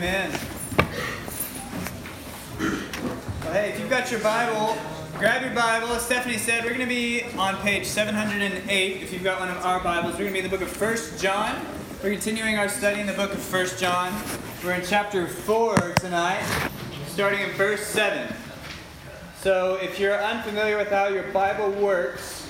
Amen. Well, hey, if you've got your Bible, grab your Bible. As Stephanie said, we're going to be on page 708. If you've got one of our Bibles, we're going to be in the book of First John. We're continuing our study in the book of First John. We're in chapter 4 tonight, starting in verse 7. So if you're unfamiliar with how your Bible works,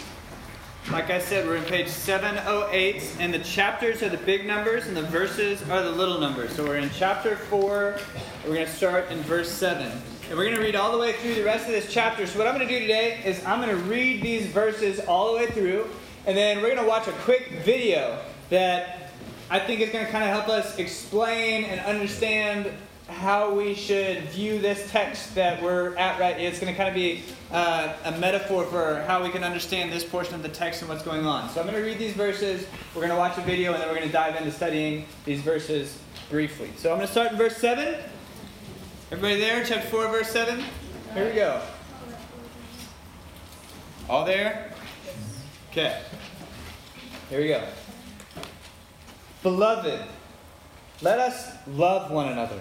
like I said, we're in page 708, and the chapters are the big numbers, and the verses are the little numbers. So we're in chapter 4, we're going to start in verse 7. And we're going to read all the way through the rest of this chapter. So what I'm going to do today is I'm going to read these verses all the way through, and then we're going to watch a quick video that I think is going to kind of help us explain and understand how we should view this text that we're at right it's going to kind of be uh, a metaphor for how we can understand this portion of the text and what's going on. So i'm going to read these verses we're going to watch a video and then we're going to dive into studying these verses briefly. So i'm going to start in verse 7 everybody there chapter 4 verse 7 here we go. All there? Okay. Here we go. Beloved let us love one another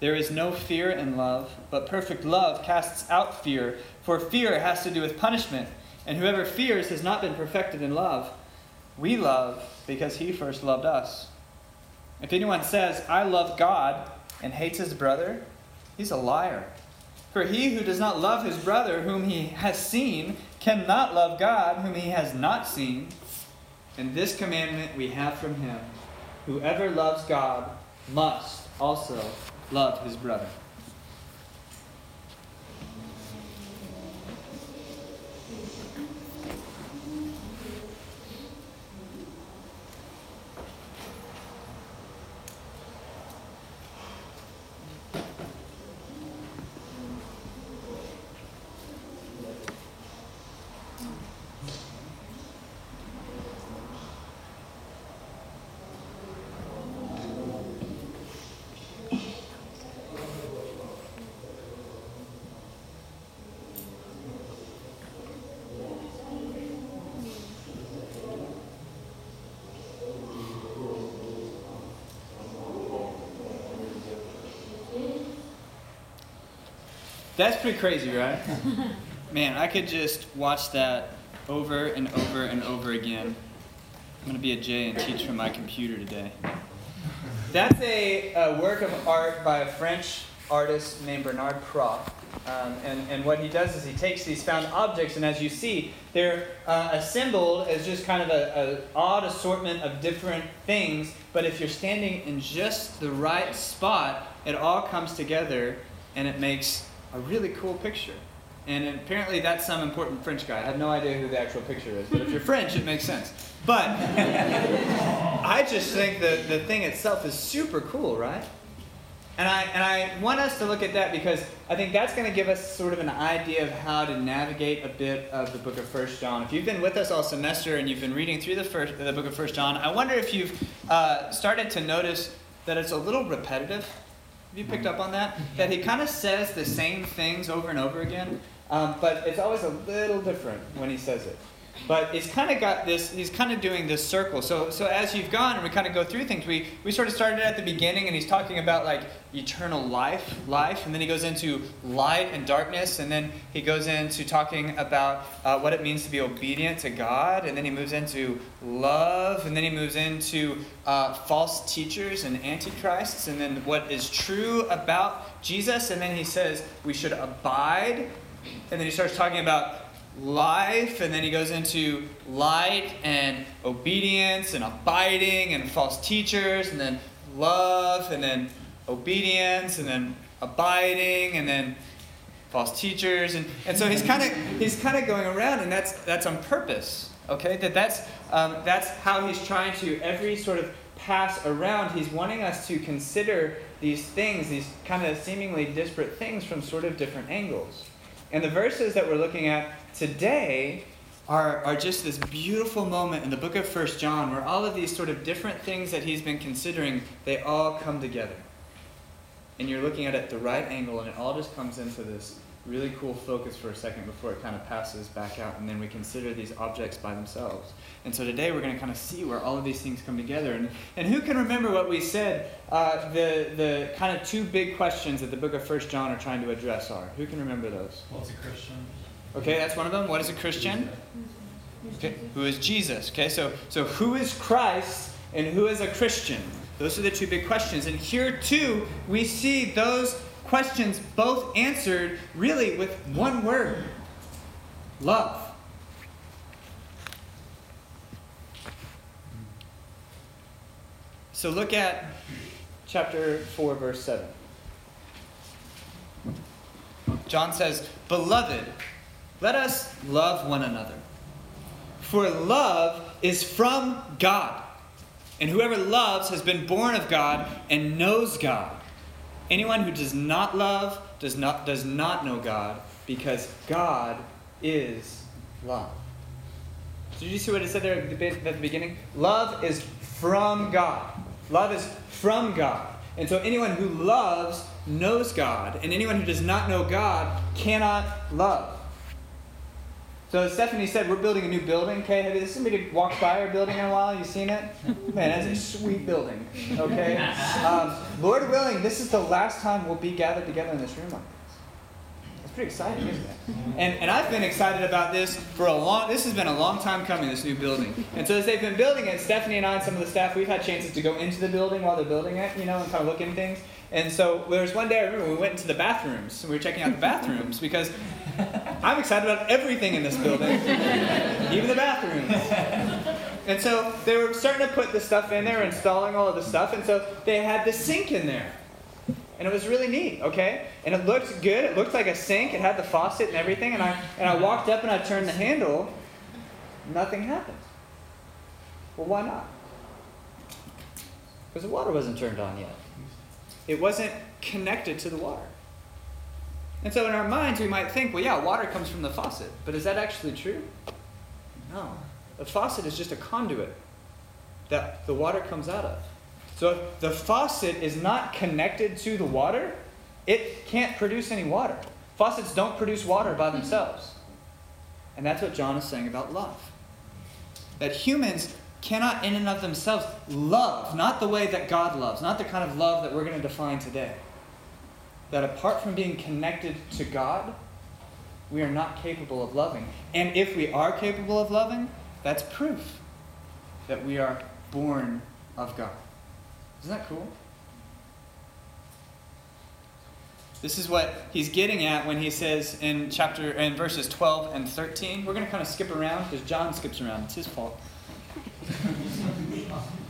There is no fear in love, but perfect love casts out fear, for fear has to do with punishment, and whoever fears has not been perfected in love. We love because he first loved us. If anyone says, I love God, and hates his brother, he's a liar. For he who does not love his brother whom he has seen cannot love God whom he has not seen. And this commandment we have from him whoever loves God must also love his brother. That's pretty crazy, right? Man, I could just watch that over and over and over again. I'm going to be a J and teach from my computer today. That's a, a work of art by a French artist named Bernard Pras. Um, and, and what he does is he takes these found objects, and as you see, they're uh, assembled as just kind of an odd assortment of different things. But if you're standing in just the right spot, it all comes together and it makes a really cool picture. And apparently that's some important French guy. I have no idea who the actual picture is, but if you're French, it makes sense. But I just think that the thing itself is super cool, right? And I, and I want us to look at that because I think that's going to give us sort of an idea of how to navigate a bit of the book of First John. If you've been with us all semester and you've been reading through the, first, the book of First John, I wonder if you've uh, started to notice that it's a little repetitive have you picked up on that? That he kind of says the same things over and over again, um, but it's always a little different when he says it. But he's kind of got this, he's kind of doing this circle. So, so as you've gone and we kind of go through things, we, we sort of started at the beginning and he's talking about like eternal life, life, and then he goes into light and darkness, and then he goes into talking about uh, what it means to be obedient to God, and then he moves into love, and then he moves into uh, false teachers and antichrists, and then what is true about Jesus, and then he says we should abide, and then he starts talking about life, and then he goes into light and obedience and abiding and false teachers, and then love, and then obedience, and then abiding, and then false teachers, and, and so he's kind of he's kind of going around, and that's that's on purpose. Okay, that that's um, that's how he's trying to every sort of pass around. He's wanting us to consider these things, these kind of seemingly disparate things, from sort of different angles. And the verses that we're looking at today are, are just this beautiful moment in the book of First John where all of these sort of different things that he's been considering, they all come together. And you're looking at it at the right angle, and it all just comes into this really cool focus for a second before it kind of passes back out, and then we consider these objects by themselves. And so today we're going to kind of see where all of these things come together. And, and who can remember what we said uh, the, the kind of two big questions that the book of First John are trying to address are? Who can remember those? What's a Christian? Okay, that's one of them. What is a Christian? Okay, who is Jesus? Okay, so so who is Christ and who is a Christian? Those are the two big questions. And here too, we see those questions both answered really with one word. Love. So look at chapter 4 verse 7. John says, "Beloved, let us love one another. For love is from God. And whoever loves has been born of God and knows God. Anyone who does not love does not, does not know God, because God is love. Did you see what it said there at the beginning? Love is from God. Love is from God. And so anyone who loves knows God, and anyone who does not know God cannot love. So Stephanie said, we're building a new building. Okay, have you seen somebody walked by our building in a while? You seen it? Man, that's a sweet building. Okay, um, Lord willing, this is the last time we'll be gathered together in this room like this. It's pretty exciting, isn't it? And and I've been excited about this for a long. This has been a long time coming. This new building. And so as they've been building it, Stephanie and I and some of the staff, we've had chances to go into the building while they're building it, you know, and kind of look in things. And so there was one day I remember we went into the bathrooms. And we were checking out the bathrooms because I'm excited about everything in this building, even the bathrooms. And so they were starting to put the stuff in there, installing all of the stuff, and so they had the sink in there. And it was really neat, okay? And it looked good. It looked like a sink. It had the faucet and everything. And I and I walked up and I turned the handle. Nothing happened. Well, why not? Because the water wasn't turned on yet. It wasn't connected to the water. And so in our minds, we might think, well, yeah, water comes from the faucet. But is that actually true? No. The faucet is just a conduit that the water comes out of. So if the faucet is not connected to the water, it can't produce any water. Faucets don't produce water by themselves. And that's what John is saying about love. That humans cannot, in and of themselves, love, not the way that God loves, not the kind of love that we're going to define today that apart from being connected to God, we are not capable of loving. And if we are capable of loving, that's proof that we are born of God. Isn't that cool? This is what he's getting at when he says in chapter in verses 12 and 13. We're going to kind of skip around because John skips around. It's his fault.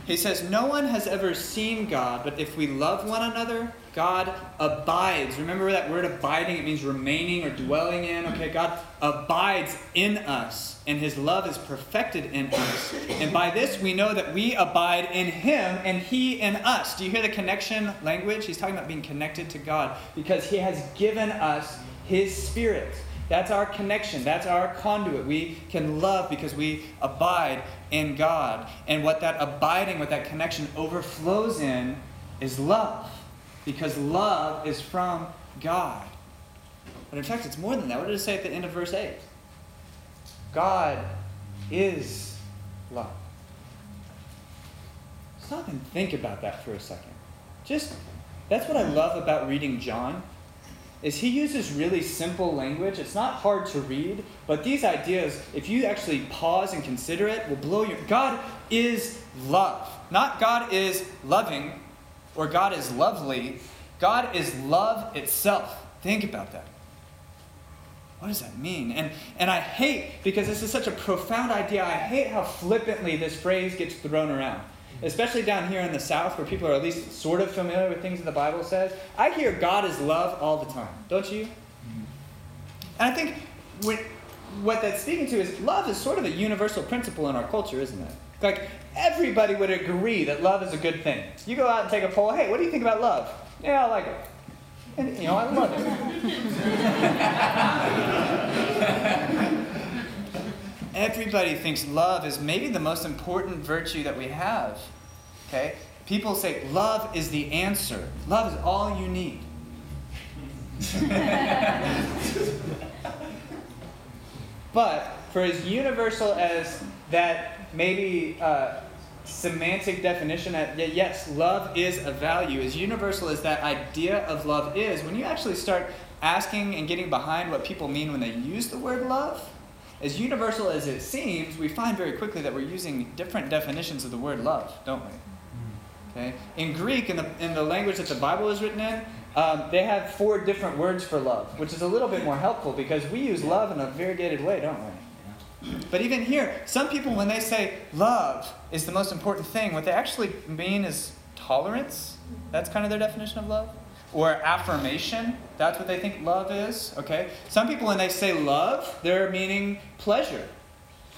He says, No one has ever seen God, but if we love one another, God abides. Remember that word abiding? It means remaining or dwelling in. Okay, God abides in us, and his love is perfected in us. And by this we know that we abide in him and he in us. Do you hear the connection language? He's talking about being connected to God because he has given us his spirit. That's our connection. That's our conduit. We can love because we abide in God. And what that abiding, what that connection overflows in is love. Because love is from God. But in fact, it's more than that. What did it say at the end of verse 8? God is love. Stop and think about that for a second. Just that's what I love about reading John is he uses really simple language. It's not hard to read, but these ideas, if you actually pause and consider it, will blow your God is love. Not God is loving or God is lovely. God is love itself. Think about that. What does that mean? And, and I hate, because this is such a profound idea, I hate how flippantly this phrase gets thrown around. Especially down here in the South, where people are at least sort of familiar with things that the Bible says. I hear God is love all the time, don't you? Mm-hmm. And I think when, what that's speaking to is love is sort of a universal principle in our culture, isn't it? Like, everybody would agree that love is a good thing. You go out and take a poll, hey, what do you think about love? Yeah, I like it. And, you know, I love it. Everybody thinks love is maybe the most important virtue that we have. Okay? People say love is the answer. Love is all you need. but for as universal as that maybe uh, semantic definition that yes, love is a value, as universal as that idea of love is, when you actually start asking and getting behind what people mean when they use the word love, as universal as it seems, we find very quickly that we're using different definitions of the word love, don't we? Okay? In Greek, in the, in the language that the Bible is written in, um, they have four different words for love, which is a little bit more helpful because we use love in a variegated way, don't we? But even here, some people, when they say love is the most important thing, what they actually mean is tolerance. That's kind of their definition of love. Or affirmation. That's what they think love is. Okay? Some people, when they say love, they're meaning pleasure.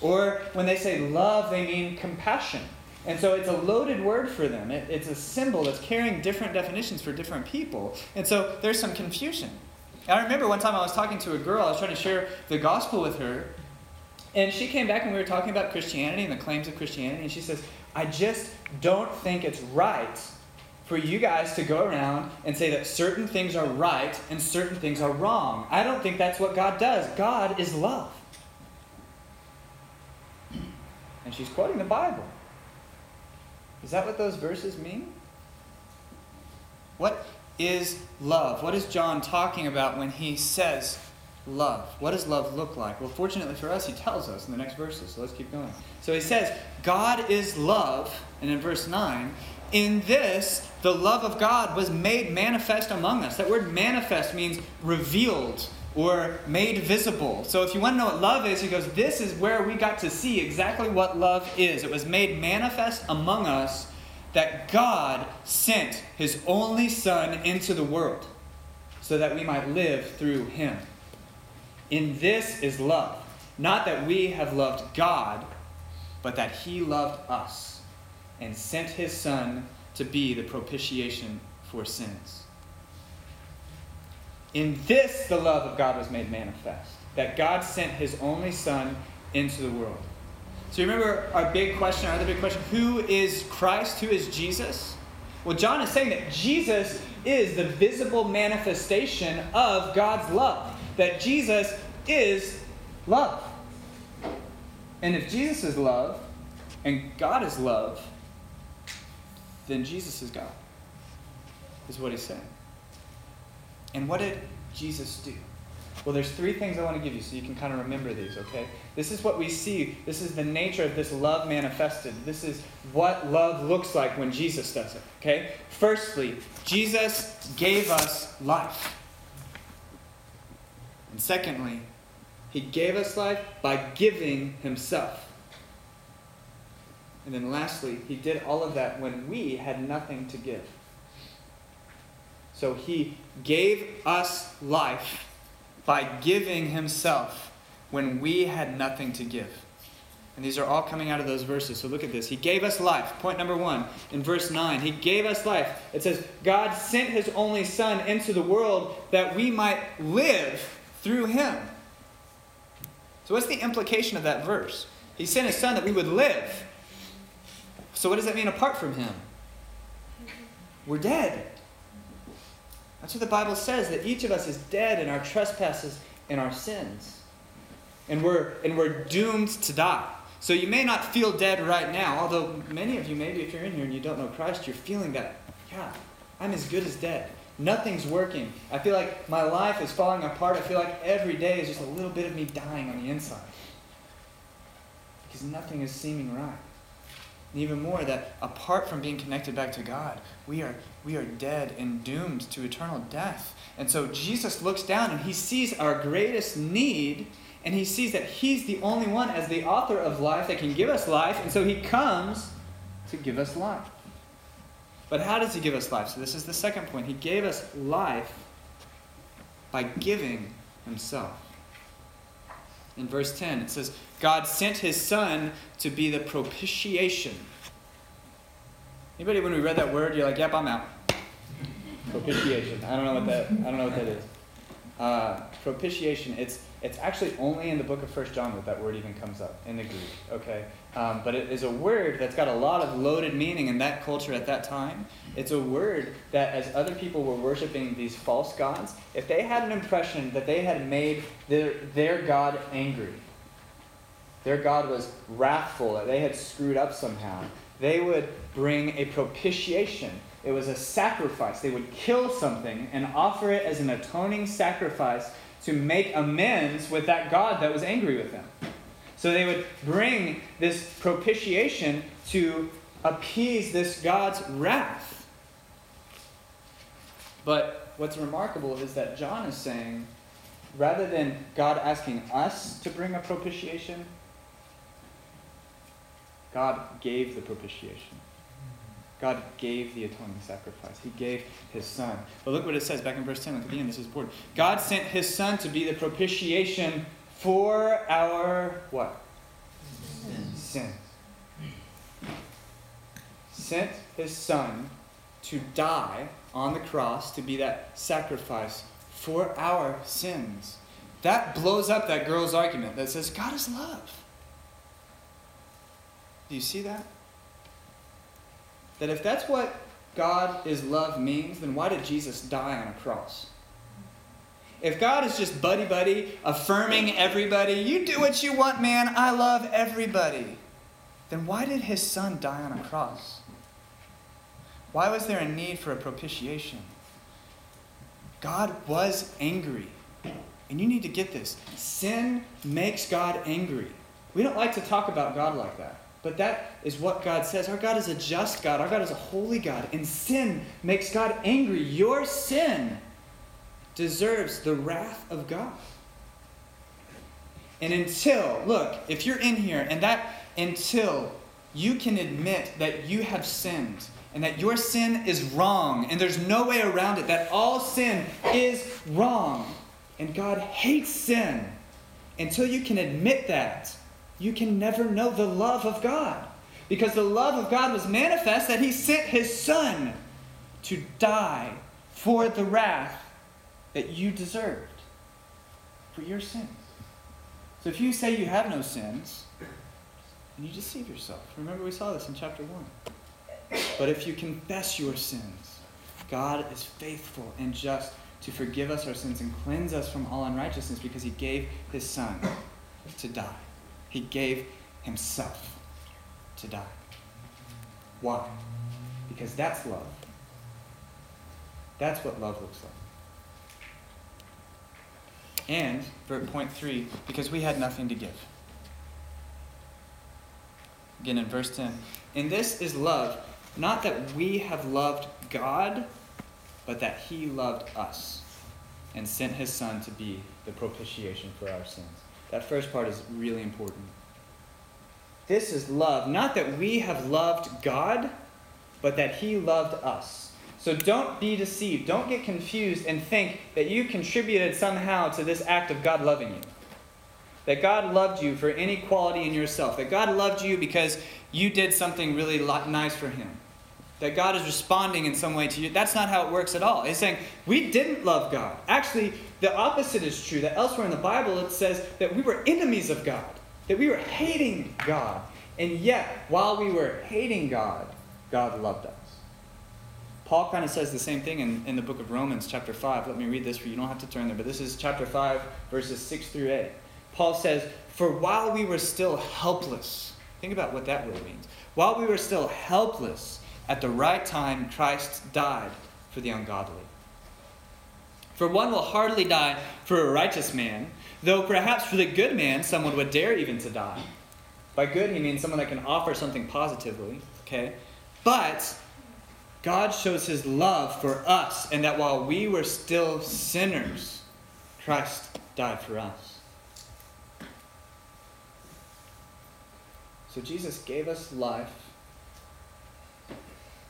Or when they say love, they mean compassion. And so it's a loaded word for them. It, it's a symbol that's carrying different definitions for different people. And so there's some confusion. I remember one time I was talking to a girl, I was trying to share the gospel with her, and she came back and we were talking about Christianity and the claims of Christianity, and she says, I just don't think it's right for you guys to go around and say that certain things are right and certain things are wrong. I don't think that's what God does. God is love. And she's quoting the Bible. Is that what those verses mean? What is love? What is John talking about when he says love. What does love look like? Well, fortunately for us, he tells us in the next verses. So let's keep going. So he says, God is love. And in verse 9, in this, the love of God was made manifest among us. That word manifest means revealed or made visible. So if you want to know what love is, he goes, This is where we got to see exactly what love is. It was made manifest among us that God sent his only Son into the world so that we might live through him. In this is love. Not that we have loved God, but that He loved us and sent His Son to be the propitiation for sins. In this, the love of God was made manifest that God sent His only Son into the world. So, remember our big question, our other big question who is Christ? Who is Jesus? Well, John is saying that Jesus is the visible manifestation of God's love that Jesus is love. And if Jesus is love and God is love, then Jesus is God, is what he's saying. And what did Jesus do? Well, there's three things I want to give you so you can kind of remember these, okay? This is what we see. This is the nature of this love manifested. This is what love looks like when Jesus does it, okay? Firstly, Jesus gave us life. And secondly, he gave us life by giving himself. And then lastly, he did all of that when we had nothing to give. So he gave us life by giving himself when we had nothing to give. And these are all coming out of those verses. So look at this. He gave us life. Point number one in verse 9. He gave us life. It says, God sent his only Son into the world that we might live through him. So, what's the implication of that verse? He sent his son that we would live. So, what does that mean apart from him? We're dead. That's what the Bible says that each of us is dead in our trespasses and our sins. And we're, and we're doomed to die. So you may not feel dead right now, although many of you, maybe if you're in here and you don't know Christ, you're feeling that, yeah, I'm as good as dead. Nothing's working. I feel like my life is falling apart. I feel like every day is just a little bit of me dying on the inside. Because nothing is seeming right. And even more, that apart from being connected back to God, we are, we are dead and doomed to eternal death. And so Jesus looks down and he sees our greatest need, and he sees that he's the only one, as the author of life, that can give us life. And so he comes to give us life. But how does he give us life? So this is the second point. He gave us life by giving himself. In verse 10, it says, God sent his son to be the propitiation. Anybody, when we read that word, you're like, yep, I'm out. propitiation. I don't know what that, I don't know what that is. Uh, propitiation, it's, it's actually only in the book of First John that that word even comes up in the Greek, okay? Um, but it is a word that's got a lot of loaded meaning in that culture at that time. It's a word that, as other people were worshiping these false gods, if they had an impression that they had made their, their God angry, their God was wrathful, that they had screwed up somehow, they would bring a propitiation. It was a sacrifice. They would kill something and offer it as an atoning sacrifice to make amends with that God that was angry with them. So they would bring this propitiation to appease this God's wrath. But what's remarkable is that John is saying, rather than God asking us to bring a propitiation, God gave the propitiation. God gave the atoning sacrifice. He gave his son. But look what it says back in verse 10. Look at the end. This is important. God sent his son to be the propitiation for our what? Sins. Sins. Sent his son to die on the cross to be that sacrifice for our sins. That blows up that girl's argument that says God is love. Do you see that? That if that's what God is love means, then why did Jesus die on a cross? If God is just buddy buddy, affirming everybody, you do what you want, man, I love everybody, then why did his son die on a cross? Why was there a need for a propitiation? God was angry. And you need to get this sin makes God angry. We don't like to talk about God like that. But that is what God says. Our God is a just God. Our God is a holy God. And sin makes God angry. Your sin deserves the wrath of God. And until, look, if you're in here and that until you can admit that you have sinned and that your sin is wrong and there's no way around it, that all sin is wrong and God hates sin, until you can admit that you can never know the love of God. Because the love of God was manifest that He sent His Son to die for the wrath that you deserved for your sins. So if you say you have no sins, then you deceive yourself. Remember, we saw this in chapter 1. But if you confess your sins, God is faithful and just to forgive us our sins and cleanse us from all unrighteousness because He gave His Son to die. He gave himself to die. Why? Because that's love. That's what love looks like. And, for point three, because we had nothing to give. Again in verse 10. And this is love, not that we have loved God, but that He loved us and sent His Son to be the propitiation for our sins. That first part is really important. This is love. Not that we have loved God, but that He loved us. So don't be deceived. Don't get confused and think that you contributed somehow to this act of God loving you. That God loved you for any quality in yourself. That God loved you because you did something really nice for Him. That God is responding in some way to you. That's not how it works at all. It's saying we didn't love God. Actually, the opposite is true. That elsewhere in the Bible it says that we were enemies of God that we were hating God. And yet, while we were hating God, God loved us. Paul kind of says the same thing in, in the book of Romans, chapter 5. Let me read this for you. You don't have to turn there, but this is chapter 5, verses 6 through 8. Paul says, For while we were still helpless, think about what that word means. While we were still helpless, at the right time, Christ died for the ungodly. For one will hardly die for a righteous man, though perhaps for the good man someone would dare even to die. By good, he means someone that can offer something positively, okay? But God shows his love for us, and that while we were still sinners, Christ died for us. So Jesus gave us life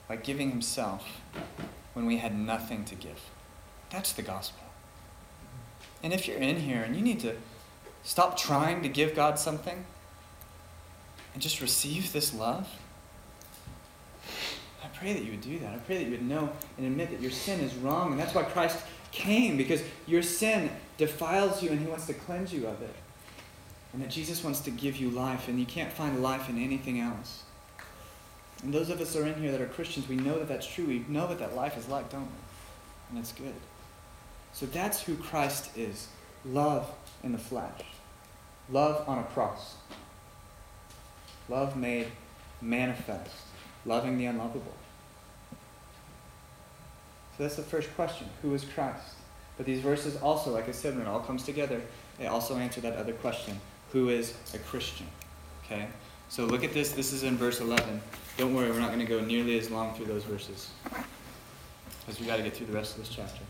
by giving himself when we had nothing to give. That's the gospel. And if you're in here and you need to stop trying to give God something and just receive this love, I pray that you would do that. I pray that you would know and admit that your sin is wrong. And that's why Christ came, because your sin defiles you and he wants to cleanse you of it. And that Jesus wants to give you life, and you can't find life in anything else. And those of us who are in here that are Christians, we know that that's true. We know what that life is like, don't we? And it's good. So that's who Christ is love in the flesh, love on a cross, love made manifest, loving the unlovable. So that's the first question who is Christ? But these verses also, like I said, when it all comes together, they also answer that other question who is a Christian? Okay? So look at this. This is in verse 11. Don't worry, we're not going to go nearly as long through those verses because we got to get through the rest of this chapter.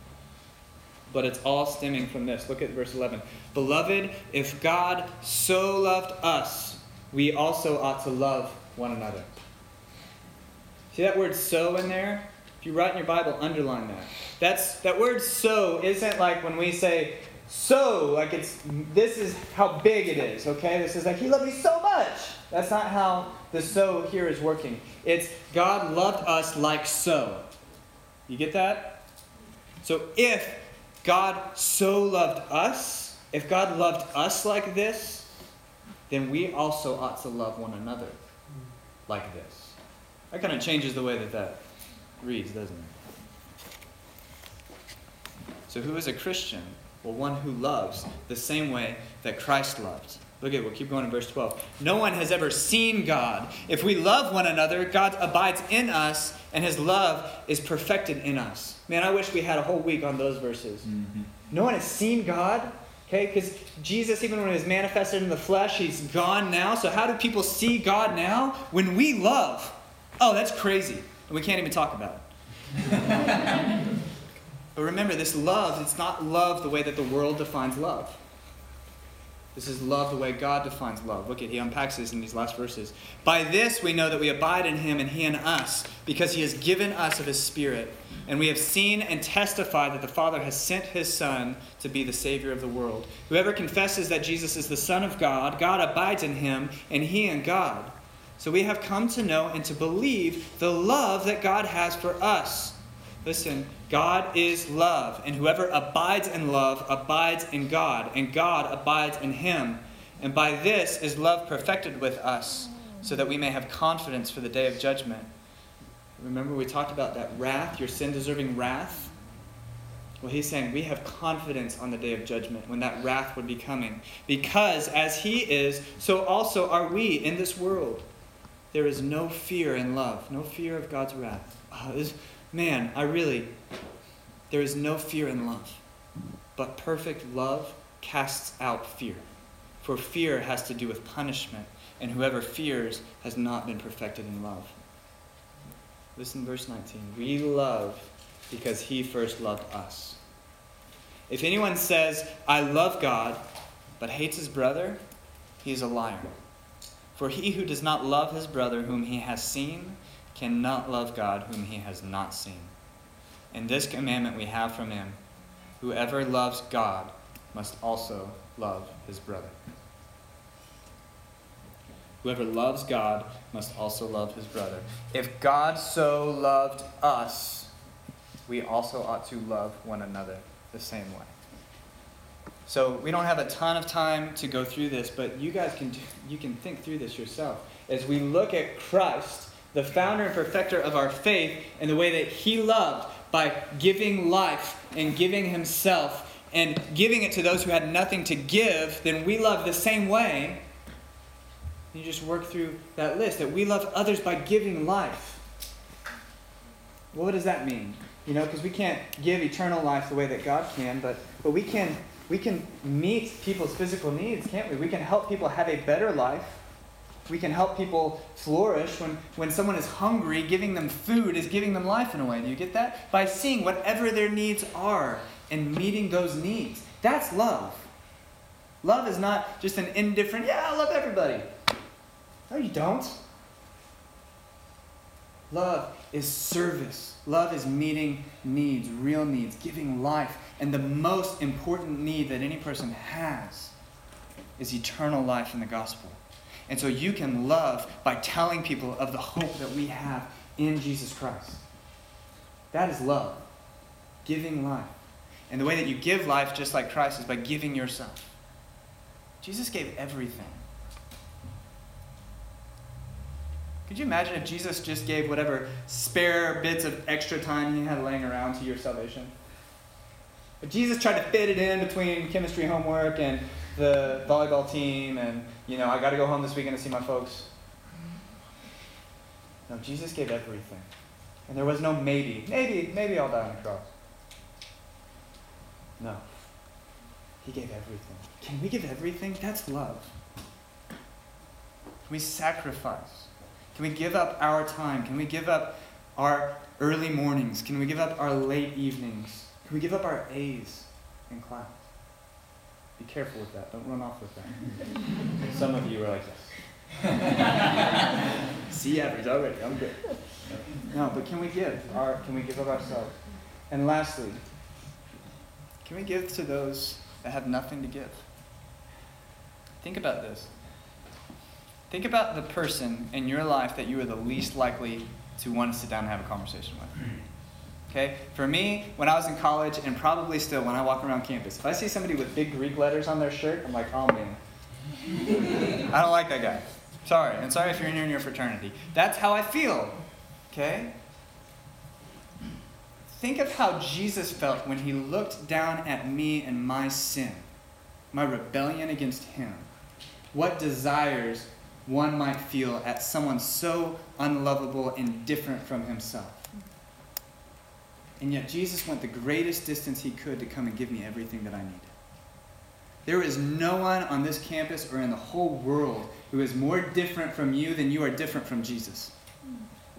But it's all stemming from this. Look at verse 11. Beloved, if God so loved us, we also ought to love one another. See that word so in there? If you write in your Bible, underline that. That's that word so isn't like when we say so, like it's this is how big it is, okay? This is like he loved me so much. That's not how the so here is working. It's God loved us like so. You get that? So if God so loved us, if God loved us like this, then we also ought to love one another like this. That kind of changes the way that that reads, doesn't it? So, who is a Christian? Well, one who loves the same way that Christ loved. Look at, we'll keep going in verse 12. No one has ever seen God. If we love one another, God abides in us, and his love is perfected in us. Man, I wish we had a whole week on those verses. Mm-hmm. No one has seen God, okay? Because Jesus, even when he was manifested in the flesh, he's gone now. So, how do people see God now? When we love. Oh, that's crazy. And we can't even talk about it. but remember, this love, it's not love the way that the world defines love. This is love the way God defines love. Look at, he unpacks this in these last verses. By this we know that we abide in him and he in us, because he has given us of his Spirit. And we have seen and testified that the Father has sent his Son to be the Savior of the world. Whoever confesses that Jesus is the Son of God, God abides in him, and he in God. So we have come to know and to believe the love that God has for us. Listen, God is love, and whoever abides in love abides in God, and God abides in him. And by this is love perfected with us, so that we may have confidence for the day of judgment. Remember, we talked about that wrath, your sin deserving wrath? Well, he's saying we have confidence on the day of judgment when that wrath would be coming. Because as he is, so also are we in this world. There is no fear in love, no fear of God's wrath. Oh, man, I really, there is no fear in love. But perfect love casts out fear. For fear has to do with punishment, and whoever fears has not been perfected in love. Listen, verse 19. We love because he first loved us. If anyone says, I love God, but hates his brother, he is a liar. For he who does not love his brother whom he has seen cannot love God whom he has not seen. And this commandment we have from him whoever loves God must also love his brother. Whoever loves God must also love his brother. If God so loved us, we also ought to love one another the same way. So we don't have a ton of time to go through this, but you guys can do, you can think through this yourself as we look at Christ the founder and perfecter of our faith, and the way that he loved by giving life and giving himself and giving it to those who had nothing to give, then we love the same way. You just work through that list that we love others by giving life. What does that mean? You know, because we can't give eternal life the way that God can, but, but we can we can meet people's physical needs, can't we? We can help people have a better life. We can help people flourish when, when someone is hungry, giving them food is giving them life in a way. Do you get that? By seeing whatever their needs are and meeting those needs. That's love. Love is not just an indifferent, yeah, I love everybody. No, you don't. Love is service. Love is meeting needs, real needs, giving life. And the most important need that any person has is eternal life in the gospel. And so you can love by telling people of the hope that we have in Jesus Christ. That is love, giving life. And the way that you give life, just like Christ, is by giving yourself. Jesus gave everything. Could you imagine if Jesus just gave whatever spare bits of extra time he had laying around to your salvation? If Jesus tried to fit it in between chemistry homework and the volleyball team and, you know, I got to go home this weekend to see my folks. No, Jesus gave everything. And there was no maybe. Maybe, maybe I'll die on the cross. No. He gave everything. Can we give everything? That's love. Can we sacrifice? Can we give up our time? Can we give up our early mornings? Can we give up our late evenings? Can we give up our A's in class? Be careful with that. Don't run off with that. Some of you are like this. See average already. I'm good. No, but can we give? Our, can we give of ourselves? And lastly, can we give to those that have nothing to give? Think about this. Think about the person in your life that you are the least likely to want to sit down and have a conversation with. Okay? For me, when I was in college, and probably still when I walk around campus, if I see somebody with big Greek letters on their shirt, I'm like, oh man. I don't like that guy. Sorry. And sorry if you're in your fraternity. That's how I feel. Okay? Think of how Jesus felt when he looked down at me and my sin, my rebellion against him. What desires one might feel at someone so unlovable and different from himself. And yet, Jesus went the greatest distance he could to come and give me everything that I needed. There is no one on this campus or in the whole world who is more different from you than you are different from Jesus.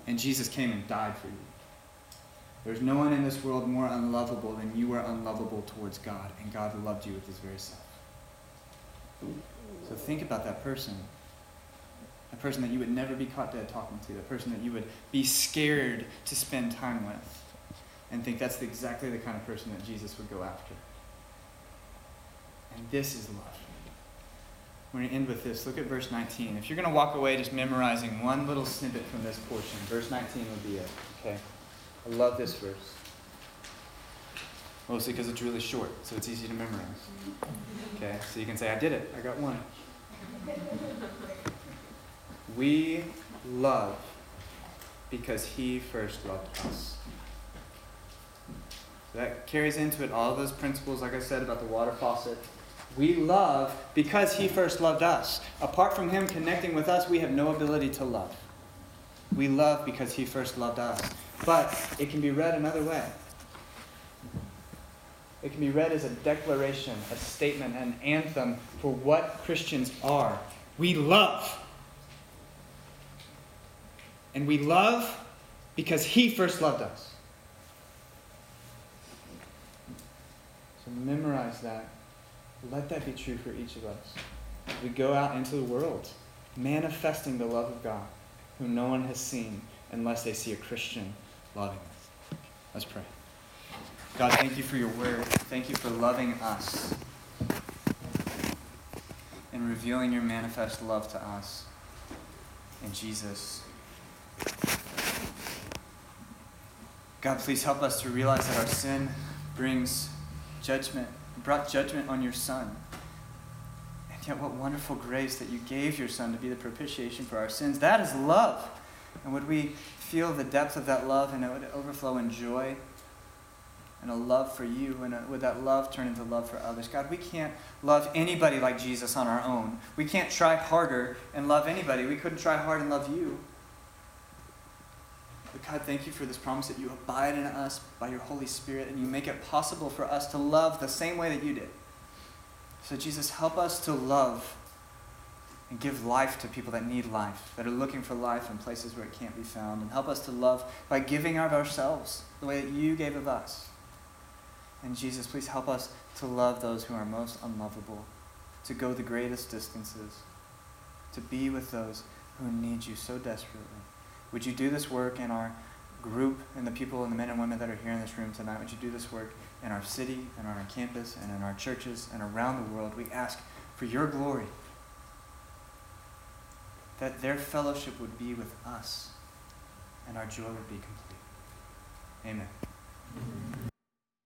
And Jesus came and died for you. There's no one in this world more unlovable than you are unlovable towards God, and God loved you with his very self. So think about that person a person that you would never be caught dead talking to, a person that you would be scared to spend time with, and think that's exactly the kind of person that Jesus would go after. And this is love. We're going to end with this. Look at verse 19. If you're going to walk away just memorizing one little snippet from this portion, verse 19 would be it. Okay? I love this verse. Mostly because it's really short, so it's easy to memorize. Okay? So you can say, I did it. I got one. We love because he first loved us. That carries into it all those principles, like I said, about the water faucet. We love because he first loved us. Apart from him connecting with us, we have no ability to love. We love because he first loved us. But it can be read another way. It can be read as a declaration, a statement, an anthem for what Christians are. We love and we love because He first loved us. Memorize that. Let that be true for each of us. We go out into the world manifesting the love of God, whom no one has seen unless they see a Christian loving us. Let's pray. God, thank you for your word. Thank you for loving us and revealing your manifest love to us. In Jesus' God, please help us to realize that our sin brings judgment, brought judgment on your Son. And yet, what wonderful grace that you gave your Son to be the propitiation for our sins. That is love. And would we feel the depth of that love and it would overflow in joy and a love for you, and a, would that love turn into love for others? God, we can't love anybody like Jesus on our own. We can't try harder and love anybody. We couldn't try hard and love you. But God, thank you for this promise that you abide in us by your Holy Spirit and you make it possible for us to love the same way that you did. So, Jesus, help us to love and give life to people that need life, that are looking for life in places where it can't be found. And help us to love by giving of ourselves the way that you gave of us. And Jesus, please help us to love those who are most unlovable, to go the greatest distances, to be with those who need you so desperately. Would you do this work in our group and the people and the men and women that are here in this room tonight? Would you do this work in our city and on our campus and in our churches and around the world? We ask for your glory that their fellowship would be with us and our joy would be complete. Amen.